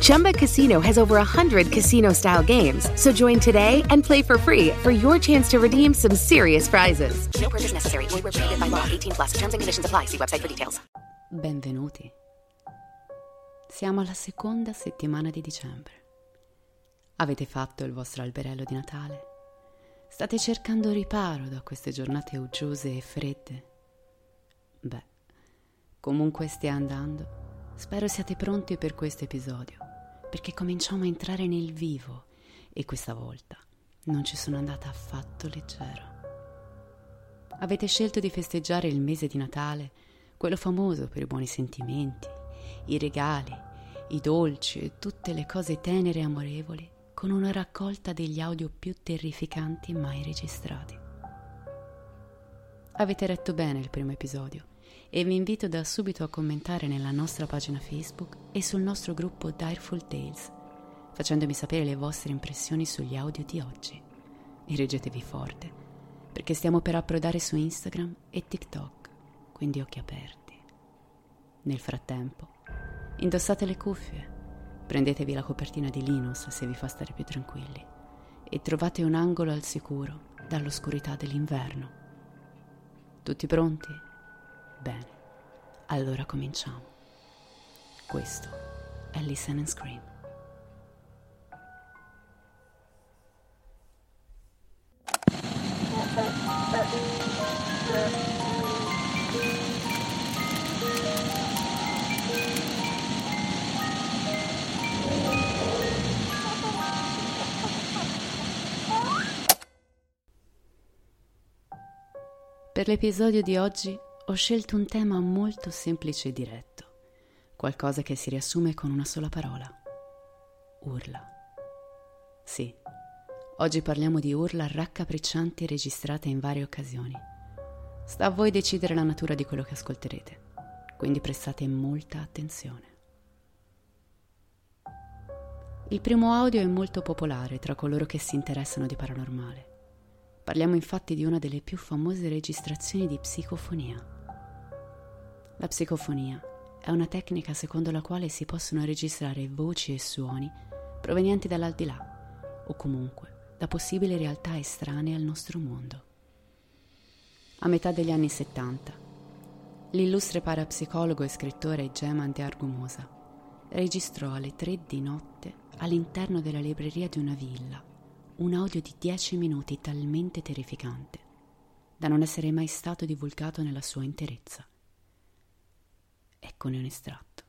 Chumba Casino has over 100 casino style games. So join today and play for free for your chance to redeem some serious prizes. No purchase necessary. Void where prohibited by law. 18 plus. Terms and conditions apply. See website for details. Benvenuti. Siamo alla seconda settimana di dicembre. Avete fatto il vostro alberello di Natale? State cercando riparo da queste giornate uggiose e fredde? Beh, comunque stia andando, spero siate pronti per questo episodio, perché cominciamo a entrare nel vivo e questa volta non ci sono andata affatto leggero. Avete scelto di festeggiare il mese di Natale, quello famoso per i buoni sentimenti, i regali, i dolci e tutte le cose tenere e amorevoli, con una raccolta degli audio più terrificanti mai registrati. Avete letto bene il primo episodio e vi invito da subito a commentare nella nostra pagina Facebook e sul nostro gruppo Direful Tales, facendomi sapere le vostre impressioni sugli audio di oggi. E reggetevi forte, perché stiamo per approdare su Instagram e TikTok, quindi occhi aperti. Nel frattempo, indossate le cuffie, prendetevi la copertina di Linus se vi fa stare più tranquilli e trovate un angolo al sicuro dall'oscurità dell'inverno. Tutti pronti? Bene, allora cominciamo. Questo è Listen and Scream. Per l'episodio di oggi ho scelto un tema molto semplice e diretto, qualcosa che si riassume con una sola parola. Urla. Sì, oggi parliamo di urla raccapriccianti registrate in varie occasioni. Sta a voi decidere la natura di quello che ascolterete, quindi prestate molta attenzione. Il primo audio è molto popolare tra coloro che si interessano di paranormale. Parliamo infatti di una delle più famose registrazioni di psicofonia. La psicofonia è una tecnica secondo la quale si possono registrare voci e suoni provenienti dall'aldilà o comunque da possibili realtà estranee al nostro mondo. A metà degli anni 70, l'illustre parapsicologo e scrittore Geman de Argumosa registrò alle tre di notte all'interno della libreria di una villa un audio di 10 minuti talmente terrificante da non essere mai stato divulgato nella sua interezza. Eccone un estratto.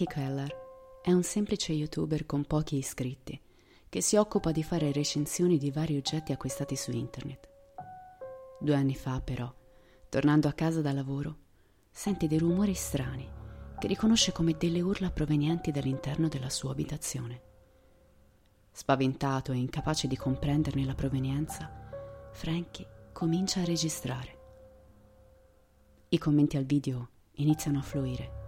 Frankie Keller è un semplice youtuber con pochi iscritti che si occupa di fare recensioni di vari oggetti acquistati su internet. Due anni fa, però, tornando a casa da lavoro, sente dei rumori strani che riconosce come delle urla provenienti dall'interno della sua abitazione. Spaventato e incapace di comprenderne la provenienza, Frankie comincia a registrare. I commenti al video iniziano a fluire.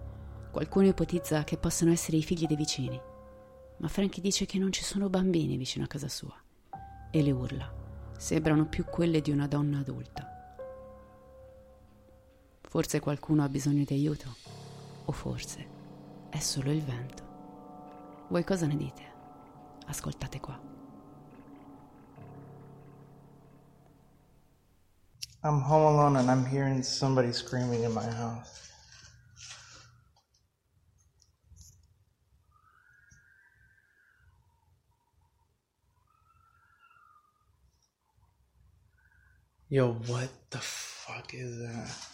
Qualcuno ipotizza che possano essere i figli dei vicini, ma Frankie dice che non ci sono bambini vicino a casa sua. E le urla sembrano più quelle di una donna adulta. Forse qualcuno ha bisogno di aiuto, o forse è solo il vento. Voi cosa ne dite? Ascoltate qua. I'm home alone and I'm hearing somebody screaming in my house. Yo, what the fuck is that?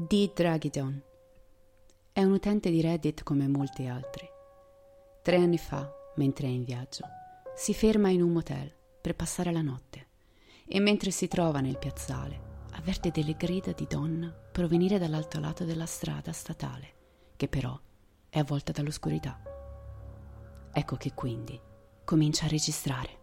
D. Dragidon. È un utente di Reddit come molti altri. Tre anni fa, mentre è in viaggio, si ferma in un motel per passare la notte e mentre si trova nel piazzale avverte delle grida di donna provenire dall'altro lato della strada statale, che però è avvolta dall'oscurità. Ecco che quindi comincia a registrare.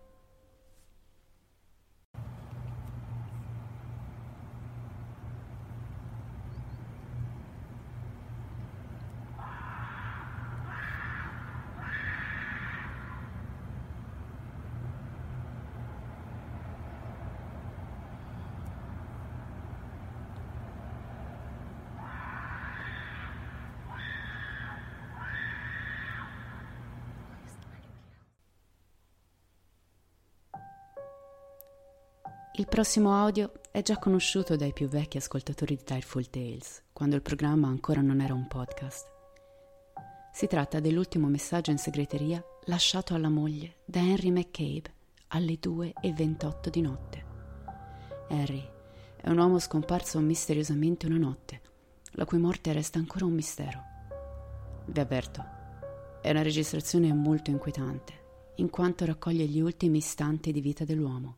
Il prossimo audio è già conosciuto dai più vecchi ascoltatori di Direful Tales, quando il programma ancora non era un podcast. Si tratta dell'ultimo messaggio in segreteria lasciato alla moglie da Henry McCabe alle 2.28 di notte. Henry è un uomo scomparso misteriosamente una notte, la cui morte resta ancora un mistero. Vi avverto, è una registrazione molto inquietante, in quanto raccoglie gli ultimi istanti di vita dell'uomo.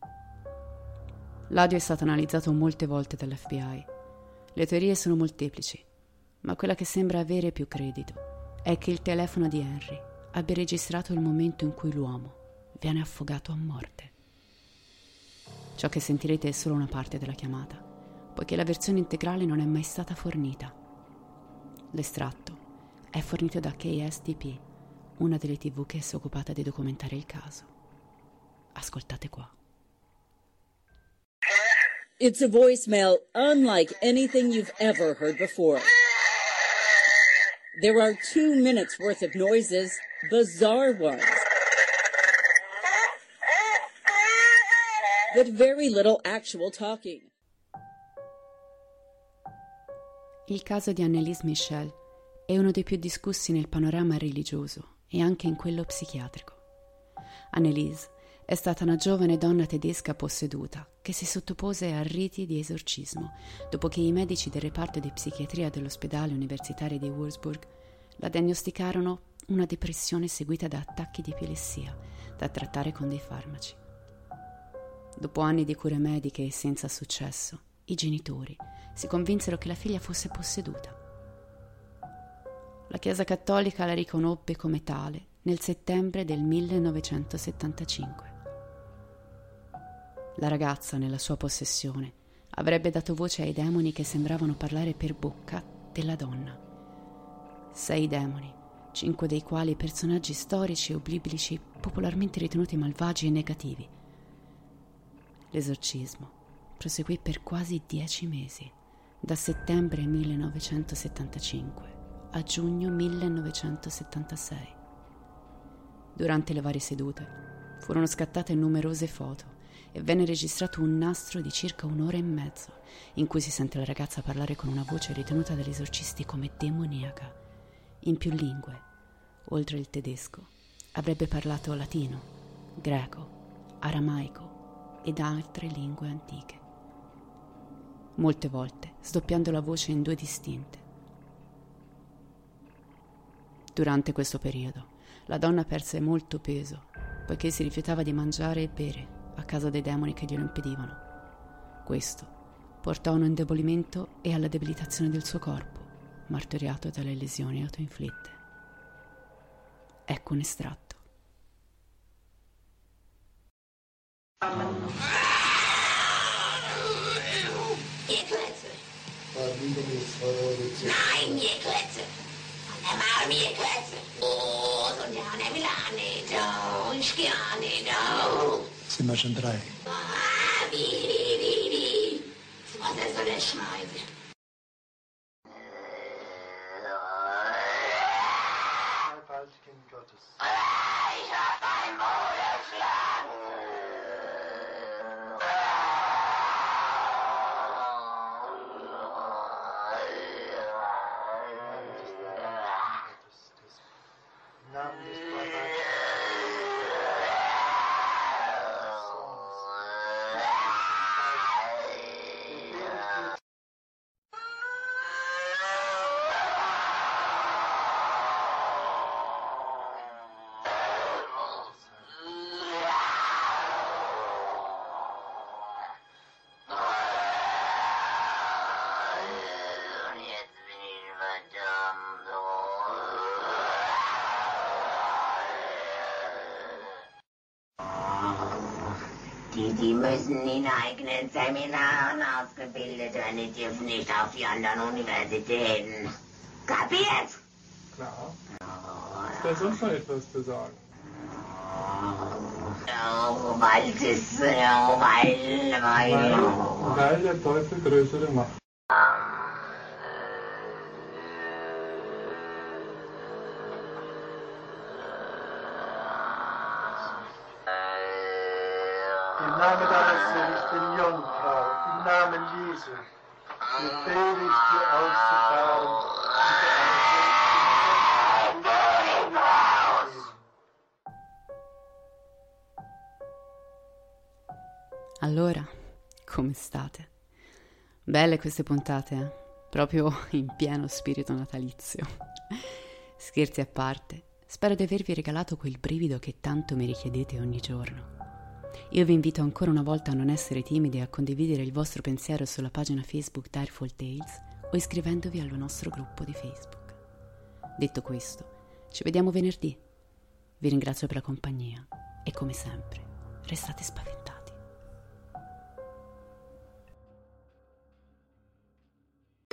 L'audio è stato analizzato molte volte dall'FBI. Le teorie sono molteplici, ma quella che sembra avere più credito è che il telefono di Henry abbia registrato il momento in cui l'uomo viene affogato a morte. Ciò che sentirete è solo una parte della chiamata, poiché la versione integrale non è mai stata fornita. L'estratto è fornito da KSTP, una delle tv che si è occupata di documentare il caso. Ascoltate qua. It's a voicemail unlike anything you've ever heard before. There are two minutes worth of noises, bizarre ones. But very little actual talking. Il caso di Annelise Michel è uno dei più discussi nel panorama religioso e anche in quello psichiatrico. Annelise è stata una giovane donna tedesca posseduta che si sottopose a riti di esorcismo dopo che i medici del reparto di psichiatria dell'ospedale universitario di Würzburg la diagnosticarono una depressione seguita da attacchi di epilessia da trattare con dei farmaci. Dopo anni di cure mediche e senza successo, i genitori si convinsero che la figlia fosse posseduta. La Chiesa Cattolica la riconobbe come tale nel settembre del 1975. La ragazza, nella sua possessione, avrebbe dato voce ai demoni che sembravano parlare per bocca della donna. Sei demoni, cinque dei quali personaggi storici o biblici popolarmente ritenuti malvagi e negativi. L'esorcismo proseguì per quasi dieci mesi, da settembre 1975 a giugno 1976. Durante le varie sedute furono scattate numerose foto e venne registrato un nastro di circa un'ora e mezzo in cui si sente la ragazza parlare con una voce ritenuta dagli esorcisti come demoniaca, in più lingue, oltre il tedesco. Avrebbe parlato latino, greco, aramaico ed altre lingue antiche. Molte volte sdoppiando la voce in due distinte. Durante questo periodo la donna perse molto peso poiché si rifiutava di mangiare e bere a causa dei demoni che glielo impedivano. Questo portò a un indebolimento e alla debilitazione del suo corpo, martoriato dalle lesioni autoinflitte. Ecco un estratto. Oh, so gerne Milane, do. Ich gerne, do. sind wir schon drei. Ah, Mami, Mami, Mami. Und das soll er schneiden. Die, die müssen in eigenen Seminaren ausgebildet werden, die dürfen nicht auf die anderen Universitäten. Kapiert? Klar. Ist da sonst noch etwas zu sagen? Oh, weil weil, weil. Weil der Teufel größere Macht. Allora, come state? Belle queste puntate, eh? Proprio in pieno spirito natalizio. Scherzi a parte, spero di avervi regalato quel brivido che tanto mi richiedete ogni giorno. Io vi invito ancora una volta a non essere timidi e a condividere il vostro pensiero sulla pagina Facebook Direful Tales o iscrivendovi al nostro gruppo di Facebook. Detto questo, ci vediamo venerdì. Vi ringrazio per la compagnia e come sempre, restate spaventati.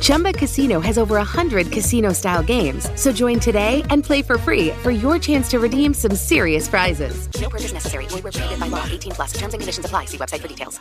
Chumba Casino has over 100 casino style games. So join today and play for free for your chance to redeem some serious prizes. No purchase necessary. Void where prohibited by law. 18 plus. Terms and conditions apply. See website for details.